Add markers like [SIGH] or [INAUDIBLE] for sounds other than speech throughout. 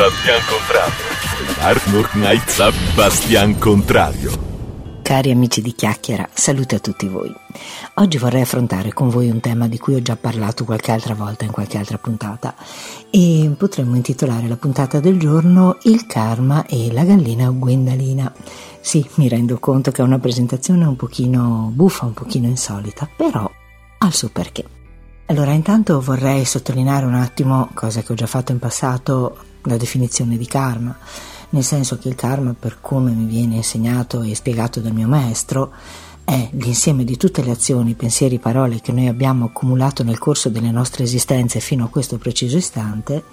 Bastian Contrario. Arnold Knight Bastian Contrario. Cari amici di Chiacchiera, salute a tutti voi. Oggi vorrei affrontare con voi un tema di cui ho già parlato qualche altra volta in qualche altra puntata e potremmo intitolare la puntata del giorno Il karma e la gallina Gwendalina. Sì, mi rendo conto che è una presentazione un pochino buffa, un pochino insolita, però ha il suo perché. Allora, intanto vorrei sottolineare un attimo, cosa che ho già fatto in passato, la definizione di karma nel senso che il karma, per come mi viene insegnato e spiegato dal mio maestro, è l'insieme di tutte le azioni, pensieri, parole che noi abbiamo accumulato nel corso delle nostre esistenze fino a questo preciso istante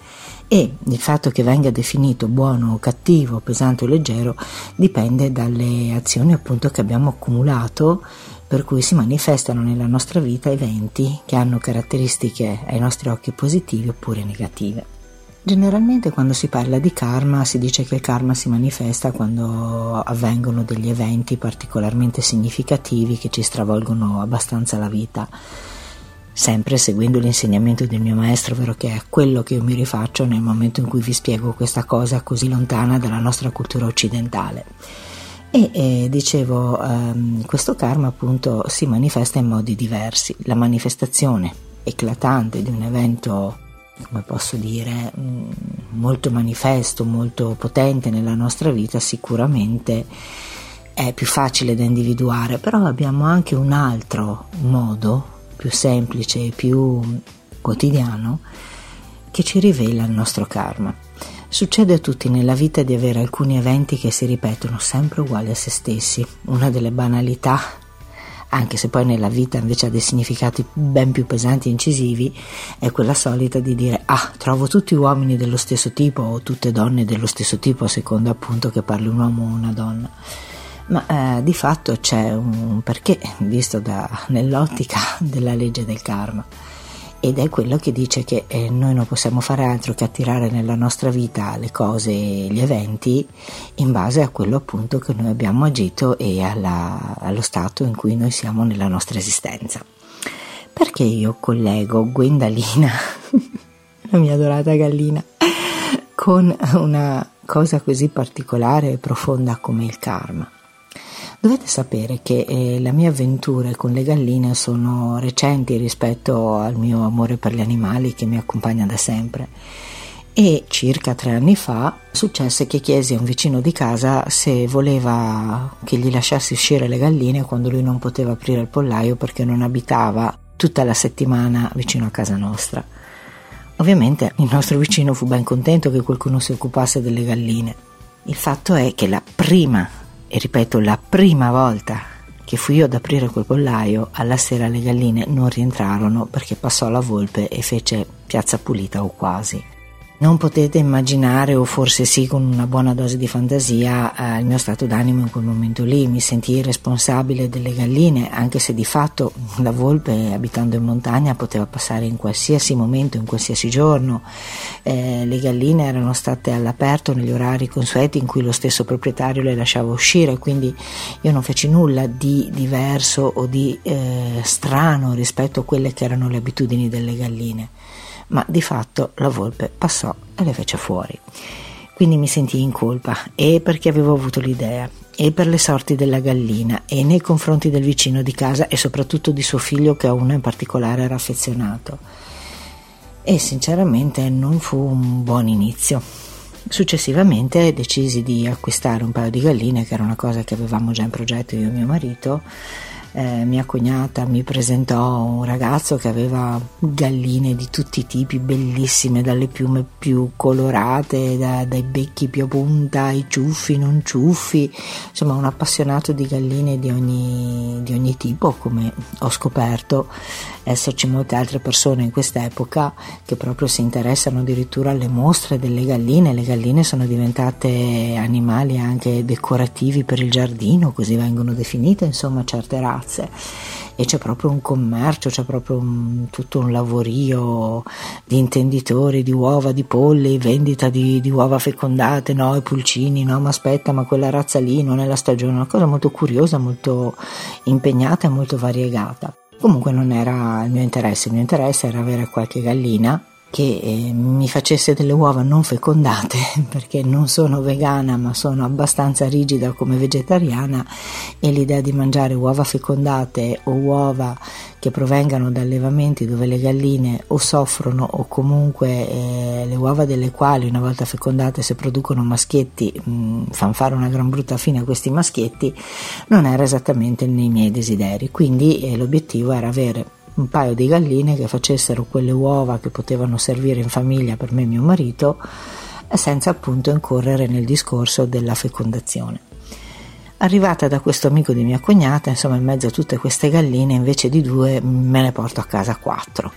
e il fatto che venga definito buono o cattivo, pesante o leggero dipende dalle azioni appunto che abbiamo accumulato per cui si manifestano nella nostra vita eventi che hanno caratteristiche ai nostri occhi positive oppure negative. Generalmente quando si parla di karma si dice che il karma si manifesta quando avvengono degli eventi particolarmente significativi che ci stravolgono abbastanza la vita, sempre seguendo l'insegnamento del mio maestro, ovvero che è quello che io mi rifaccio nel momento in cui vi spiego questa cosa così lontana dalla nostra cultura occidentale. E eh, dicevo, ehm, questo karma appunto si manifesta in modi diversi. La manifestazione eclatante di un evento come posso dire, mm, molto manifesto, molto potente nella nostra vita, sicuramente è più facile da individuare, però abbiamo anche un altro modo, più semplice e più quotidiano, che ci rivela il nostro karma. Succede a tutti nella vita di avere alcuni eventi che si ripetono sempre uguali a se stessi. Una delle banalità anche se poi nella vita invece ha dei significati ben più pesanti e incisivi, è quella solita di dire ah, trovo tutti uomini dello stesso tipo o tutte donne dello stesso tipo, a seconda appunto che parli un uomo o una donna. Ma eh, di fatto c'è un perché, visto da, nell'ottica della legge del karma ed è quello che dice che eh, noi non possiamo fare altro che attirare nella nostra vita le cose, gli eventi in base a quello appunto che noi abbiamo agito e alla, allo stato in cui noi siamo nella nostra esistenza. Perché io collego Gwendalina, [LAUGHS] la mia adorata gallina, con una cosa così particolare e profonda come il karma? Dovete sapere che eh, le mie avventure con le galline sono recenti rispetto al mio amore per gli animali che mi accompagna da sempre. E circa tre anni fa successe che chiesi a un vicino di casa se voleva che gli lasciassi uscire le galline quando lui non poteva aprire il pollaio perché non abitava tutta la settimana vicino a casa nostra. Ovviamente il nostro vicino fu ben contento che qualcuno si occupasse delle galline. Il fatto è che la prima e ripeto la prima volta che fui io ad aprire quel pollaio, alla sera le galline non rientrarono perché passò la volpe e fece piazza pulita o quasi. Non potete immaginare, o forse sì con una buona dose di fantasia, eh, il mio stato d'animo in quel momento lì. Mi sentii responsabile delle galline, anche se di fatto la volpe, abitando in montagna, poteva passare in qualsiasi momento, in qualsiasi giorno. Eh, le galline erano state all'aperto negli orari consueti in cui lo stesso proprietario le lasciava uscire, quindi io non feci nulla di diverso o di eh, strano rispetto a quelle che erano le abitudini delle galline ma di fatto la volpe passò e le fece fuori. Quindi mi sentii in colpa e perché avevo avuto l'idea e per le sorti della gallina e nei confronti del vicino di casa e soprattutto di suo figlio che a uno in particolare era affezionato. E sinceramente non fu un buon inizio. Successivamente decisi di acquistare un paio di galline, che era una cosa che avevamo già in progetto io e mio marito, eh, mia cognata mi presentò un ragazzo che aveva galline di tutti i tipi, bellissime, dalle piume più colorate, da, dai becchi più a punta, ai ciuffi, non ciuffi, insomma un appassionato di galline di ogni, di ogni tipo, come ho scoperto esserci molte altre persone in quest'epoca che proprio si interessano addirittura alle mostre delle galline. Le galline sono diventate animali anche decorativi per il giardino, così vengono definite, insomma, certe razze. E c'è proprio un commercio, c'è proprio un, tutto un lavorio di intenditori di uova, di polli, vendita di, di uova fecondate, no, i pulcini, no, ma aspetta, ma quella razza lì non è la stagione, una cosa molto curiosa, molto impegnata e molto variegata. Comunque non era il mio interesse, il mio interesse era avere qualche gallina che eh, mi facesse delle uova non fecondate [LAUGHS] perché non sono vegana ma sono abbastanza rigida come vegetariana e l'idea di mangiare uova fecondate o uova che provengano da allevamenti dove le galline o soffrono o comunque eh, le uova delle quali una volta fecondate se producono maschietti mh, fanno fare una gran brutta fine a questi maschietti non era esattamente nei miei desideri. Quindi eh, l'obiettivo era avere un paio di galline che facessero quelle uova che potevano servire in famiglia per me e mio marito, senza appunto incorrere nel discorso della fecondazione. Arrivata da questo amico di mia cognata, insomma, in mezzo a tutte queste galline, invece di due, me ne porto a casa quattro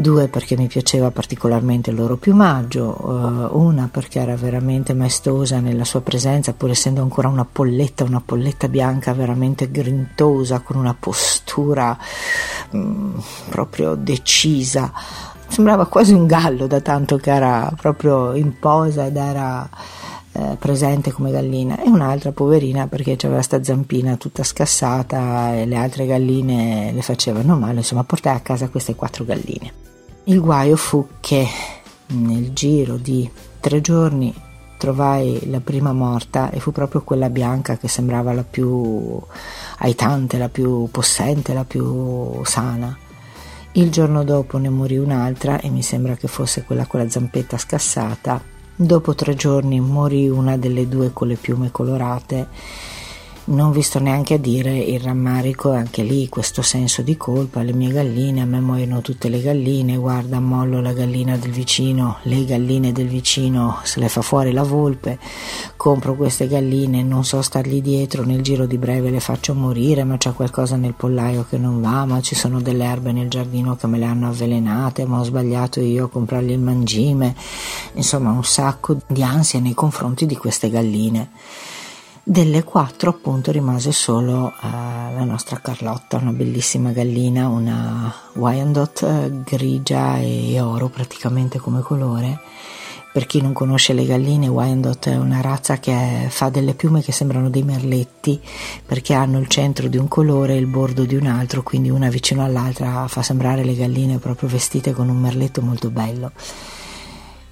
due perché mi piaceva particolarmente il loro piumaggio, uh, una perché era veramente maestosa nella sua presenza, pur essendo ancora una polletta, una polletta bianca veramente grintosa, con una postura um, proprio decisa. Sembrava quasi un gallo da tanto che era proprio in posa ed era eh, presente come gallina e un'altra poverina perché aveva sta zampina tutta scassata e le altre galline le facevano male, insomma portai a casa queste quattro galline. Il guaio fu che nel giro di tre giorni trovai la prima morta e fu proprio quella bianca che sembrava la più aitante, la più possente, la più sana. Il giorno dopo ne morì un'altra e mi sembra che fosse quella con la zampetta scassata. Dopo tre giorni morì una delle due con le piume colorate non vi sto neanche a dire il rammarico, anche lì questo senso di colpa, le mie galline, a me muoiono tutte le galline, guarda, mollo la gallina del vicino, le galline del vicino, se le fa fuori la volpe, compro queste galline, non so stargli dietro, nel giro di breve le faccio morire, ma c'è qualcosa nel pollaio che non va, ma ci sono delle erbe nel giardino che me le hanno avvelenate, ma ho sbagliato io a comprargli il mangime, insomma un sacco di ansia nei confronti di queste galline. Delle quattro appunto rimase solo eh, la nostra Carlotta, una bellissima gallina, una Wyandotte eh, grigia e oro praticamente come colore. Per chi non conosce le galline, Wyandotte è una razza che fa delle piume che sembrano dei merletti perché hanno il centro di un colore e il bordo di un altro, quindi una vicino all'altra fa sembrare le galline proprio vestite con un merletto molto bello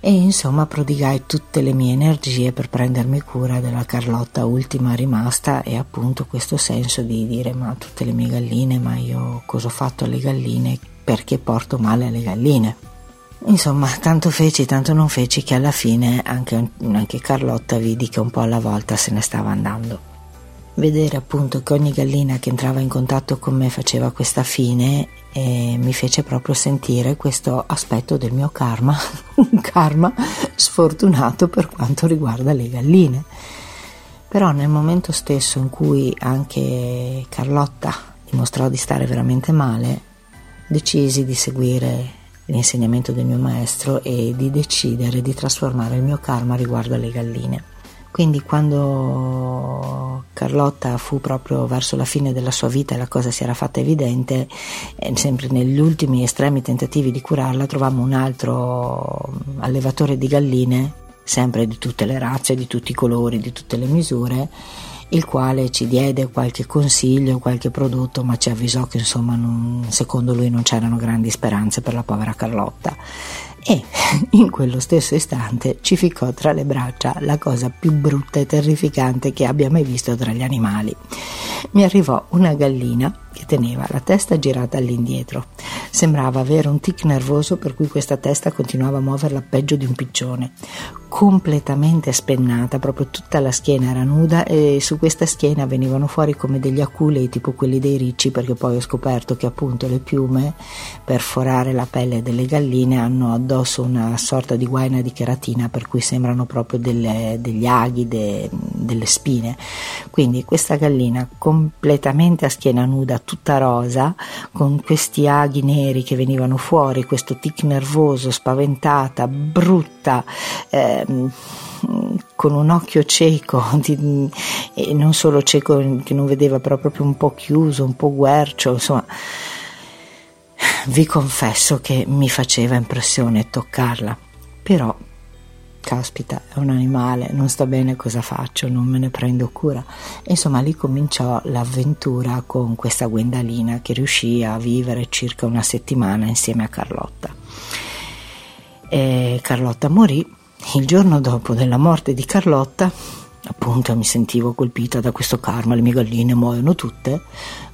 e insomma prodigai tutte le mie energie per prendermi cura della Carlotta ultima rimasta e appunto questo senso di dire ma tutte le mie galline, ma io cosa ho fatto alle galline, perché porto male alle galline. Insomma, tanto feci, tanto non feci che alla fine anche, anche Carlotta vidi che un po' alla volta se ne stava andando vedere appunto che ogni gallina che entrava in contatto con me faceva questa fine e mi fece proprio sentire questo aspetto del mio karma, [LAUGHS] un karma sfortunato per quanto riguarda le galline. Però nel momento stesso in cui anche Carlotta dimostrò di stare veramente male, decisi di seguire l'insegnamento del mio maestro e di decidere di trasformare il mio karma riguardo alle galline. Quindi quando Carlotta fu proprio verso la fine della sua vita e la cosa si era fatta evidente, eh, sempre negli ultimi estremi tentativi di curarla trovammo un altro allevatore di galline, sempre di tutte le razze, di tutti i colori, di tutte le misure, il quale ci diede qualche consiglio, qualche prodotto, ma ci avvisò che insomma non, secondo lui non c'erano grandi speranze per la povera Carlotta e [LAUGHS] in quello stesso istante ci ficcò tra le braccia la cosa più brutta e terrificante che abbia mai visto tra gli animali. Mi arrivò una gallina che teneva la testa girata all'indietro. Sembrava avere un tic nervoso per cui questa testa continuava a muoverla peggio di un piccione. Completamente spennata, proprio tutta la schiena era nuda e su questa schiena venivano fuori come degli aculei tipo quelli dei ricci perché poi ho scoperto che appunto le piume per forare la pelle delle galline hanno addosso una sorta di guaina di cheratina per cui sembrano proprio delle, degli aghi, de, delle spine. Quindi questa gallina completamente a schiena nuda, tutta rosa, con questi aghi neri che venivano fuori, questo tic nervoso, spaventata, brutta, ehm, con un occhio cieco, [LAUGHS] di, e non solo cieco che non vedeva, però proprio un po' chiuso, un po' guercio, insomma. Vi confesso che mi faceva impressione toccarla, però caspita, è un animale, non sta bene cosa faccio, non me ne prendo cura. E insomma, lì cominciò l'avventura con questa Gwendalina che riuscì a vivere circa una settimana insieme a Carlotta. e Carlotta morì. Il giorno dopo della morte di Carlotta, appunto mi sentivo colpita da questo karma, le mie galline muoiono tutte,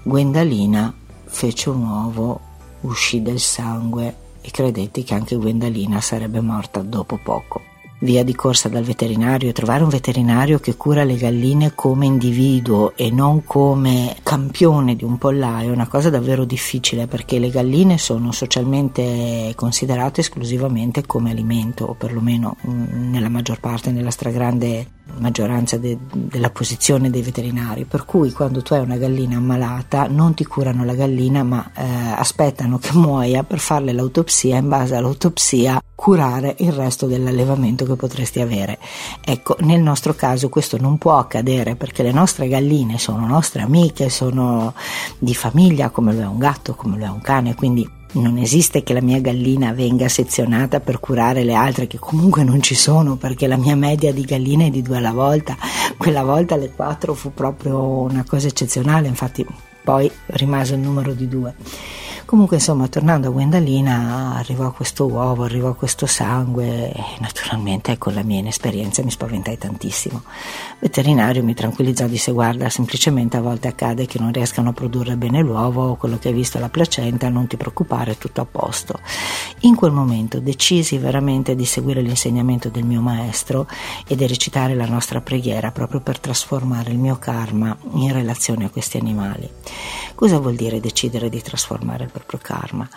Gwendalina fece un uovo, uscì del sangue e credetti che anche Gwendalina sarebbe morta dopo poco via di corsa dal veterinario trovare un veterinario che cura le galline come individuo e non come campione di un pollaio è una cosa davvero difficile perché le galline sono socialmente considerate esclusivamente come alimento o perlomeno mm, nella maggior parte, nella stragrande maggioranza de, della posizione dei veterinari, per cui quando tu hai una gallina ammalata non ti curano la gallina ma eh, aspettano che muoia per farle l'autopsia, in base all'autopsia curare il resto dell'allevamento che potresti avere. Ecco, nel nostro caso questo non può accadere perché le nostre galline sono nostre amiche, sono di famiglia come lo è un gatto, come lo è un cane, quindi non esiste che la mia gallina venga sezionata per curare le altre che comunque non ci sono perché la mia media di galline è di due alla volta. Quella volta le quattro fu proprio una cosa eccezionale, infatti poi rimase il numero di due. Comunque, insomma, tornando a Gwendalina, arrivò questo uovo, arrivò questo sangue e naturalmente con la mia inesperienza mi spaventai tantissimo. Il veterinario mi tranquillizzò, disse guarda, semplicemente a volte accade che non riescano a produrre bene l'uovo, quello che hai visto la placenta, non ti preoccupare, è tutto a posto. In quel momento decisi veramente di seguire l'insegnamento del mio maestro e di recitare la nostra preghiera proprio per trasformare il mio karma in relazione a questi animali. Cosa vuol dire decidere di trasformare il proprio karma?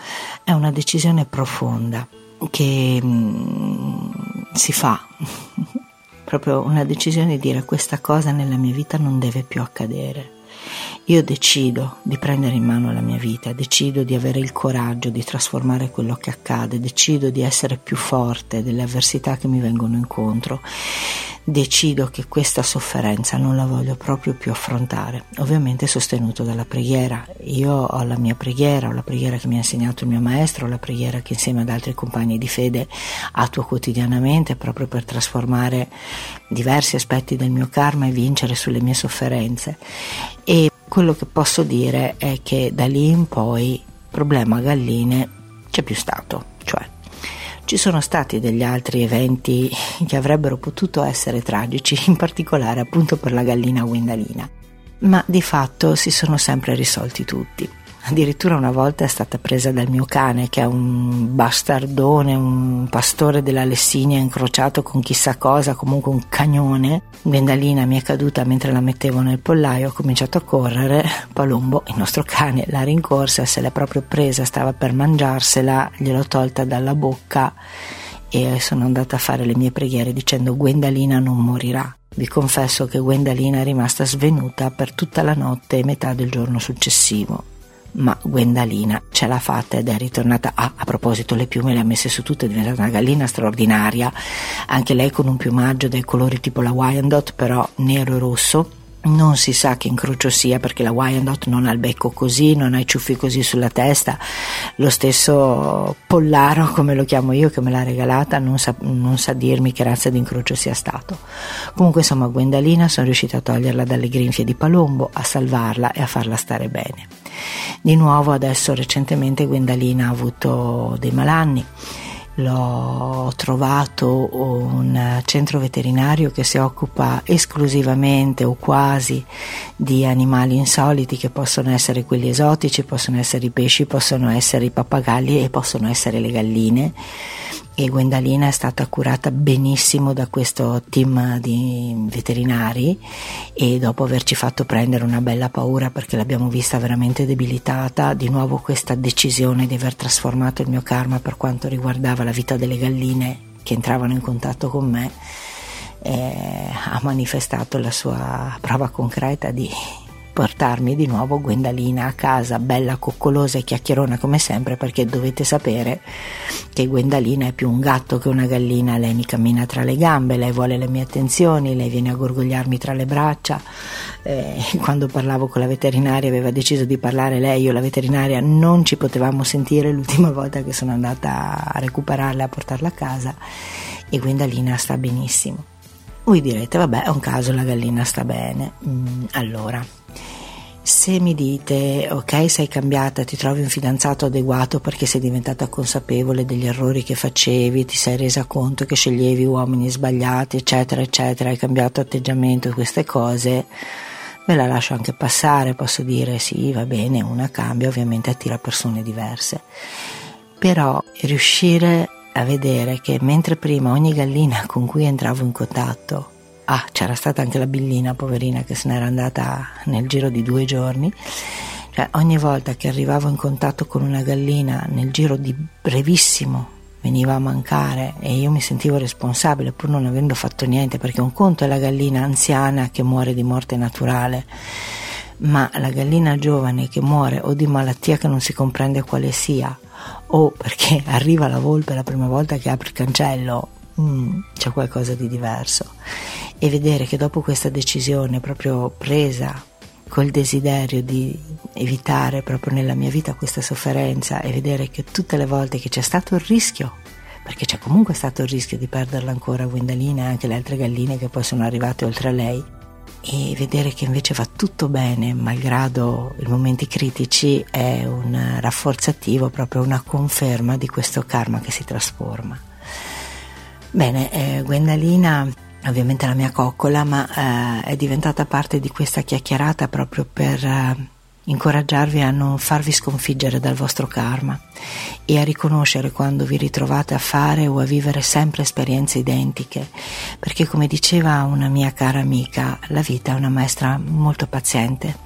È una decisione profonda che mm, si fa, [LAUGHS] proprio una decisione di dire questa cosa nella mia vita non deve più accadere. Io decido di prendere in mano la mia vita, decido di avere il coraggio di trasformare quello che accade, decido di essere più forte delle avversità che mi vengono incontro decido che questa sofferenza non la voglio proprio più affrontare, ovviamente sostenuto dalla preghiera. Io ho la mia preghiera, ho la preghiera che mi ha insegnato il mio maestro, ho la preghiera che insieme ad altri compagni di fede attuo quotidianamente proprio per trasformare diversi aspetti del mio karma e vincere sulle mie sofferenze. E quello che posso dire è che da lì in poi problema galline c'è più stato, cioè ci sono stati degli altri eventi che avrebbero potuto essere tragici, in particolare appunto per la gallina guindalina, ma di fatto si sono sempre risolti tutti. Addirittura una volta è stata presa dal mio cane, che è un bastardone, un pastore della Lessinia incrociato con chissà cosa, comunque un cagnone. Gwendalina mi è caduta mentre la mettevo nel pollaio, ho cominciato a correre. Palombo, il nostro cane, l'ha rincorsa, se l'è proprio presa, stava per mangiarsela, gliel'ho tolta dalla bocca e sono andata a fare le mie preghiere dicendo Gwendalina non morirà. Vi confesso che Gwendalina è rimasta svenuta per tutta la notte e metà del giorno successivo ma Gwendalina ce l'ha fatta ed è ritornata. Ah, a proposito, le piume le ha messe su tutte, è diventata una gallina straordinaria, anche lei con un piumaggio dai colori tipo la Wyandotte, però nero e rosso. Non si sa che incrocio sia perché la Wyandotte non ha il becco così, non ha i ciuffi così sulla testa. Lo stesso Pollaro, come lo chiamo io, che me l'ha regalata, non sa, non sa dirmi che razza di incrocio sia stato. Comunque, insomma, Gwendalina sono riuscita a toglierla dalle grinfie di Palombo, a salvarla e a farla stare bene. Di nuovo adesso recentemente Gwendalina ha avuto dei malanni l'ho trovato un centro veterinario che si occupa esclusivamente o quasi di animali insoliti che possono essere quelli esotici, possono essere i pesci, possono essere i pappagalli e possono essere le galline e Gwendalina è stata curata benissimo da questo team di veterinari e dopo averci fatto prendere una bella paura perché l'abbiamo vista veramente debilitata, di nuovo questa decisione di aver trasformato il mio karma per quanto riguardava la vita delle galline che entravano in contatto con me eh, ha manifestato la sua prova concreta di portarmi di nuovo Gwendalina a casa, bella, coccolosa e chiacchierona come sempre, perché dovete sapere che Gwendalina è più un gatto che una gallina, lei mi cammina tra le gambe, lei vuole le mie attenzioni, lei viene a gorgogliarmi tra le braccia. Eh, [LAUGHS] quando parlavo con la veterinaria aveva deciso di parlare lei, io la veterinaria non ci potevamo sentire l'ultima volta che sono andata a recuperarla e a portarla a casa e Gwendalina sta benissimo. Voi direte, vabbè, è un caso, la gallina sta bene. Mm, allora, Se mi dite, ok, sei cambiata, ti trovi un fidanzato adeguato perché sei diventata consapevole degli errori che facevi, ti sei resa conto che sceglievi uomini sbagliati, eccetera, eccetera, hai cambiato atteggiamento, queste cose, ve la lascio anche passare, posso dire sì, va bene, una cambia, ovviamente attira persone diverse. Però riuscire a vedere che mentre prima ogni gallina con cui entravo in contatto Ah, c'era stata anche la billina, poverina, che se n'era andata nel giro di due giorni. Cioè, ogni volta che arrivavo in contatto con una gallina, nel giro di brevissimo, veniva a mancare e io mi sentivo responsabile pur non avendo fatto niente, perché un conto è la gallina anziana che muore di morte naturale, ma la gallina giovane che muore o di malattia che non si comprende quale sia, o perché [LAUGHS] arriva la volpe la prima volta che apre il cancello, mm, c'è qualcosa di diverso. E vedere che dopo questa decisione proprio presa col desiderio di evitare proprio nella mia vita questa sofferenza e vedere che tutte le volte che c'è stato il rischio, perché c'è comunque stato il rischio di perderla ancora Gwendalina e anche le altre galline che poi sono arrivate oltre a lei, e vedere che invece va tutto bene malgrado i momenti critici è un rafforzativo, proprio una conferma di questo karma che si trasforma. Bene, eh, Gwendalina ovviamente la mia coccola, ma eh, è diventata parte di questa chiacchierata proprio per eh, incoraggiarvi a non farvi sconfiggere dal vostro karma e a riconoscere quando vi ritrovate a fare o a vivere sempre esperienze identiche, perché come diceva una mia cara amica, la vita è una maestra molto paziente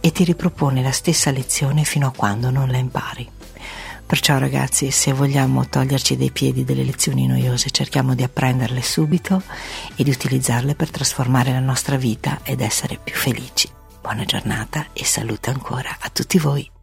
e ti ripropone la stessa lezione fino a quando non la impari. Perciò ragazzi, se vogliamo toglierci dai piedi delle lezioni noiose, cerchiamo di apprenderle subito e di utilizzarle per trasformare la nostra vita ed essere più felici. Buona giornata e salute ancora a tutti voi.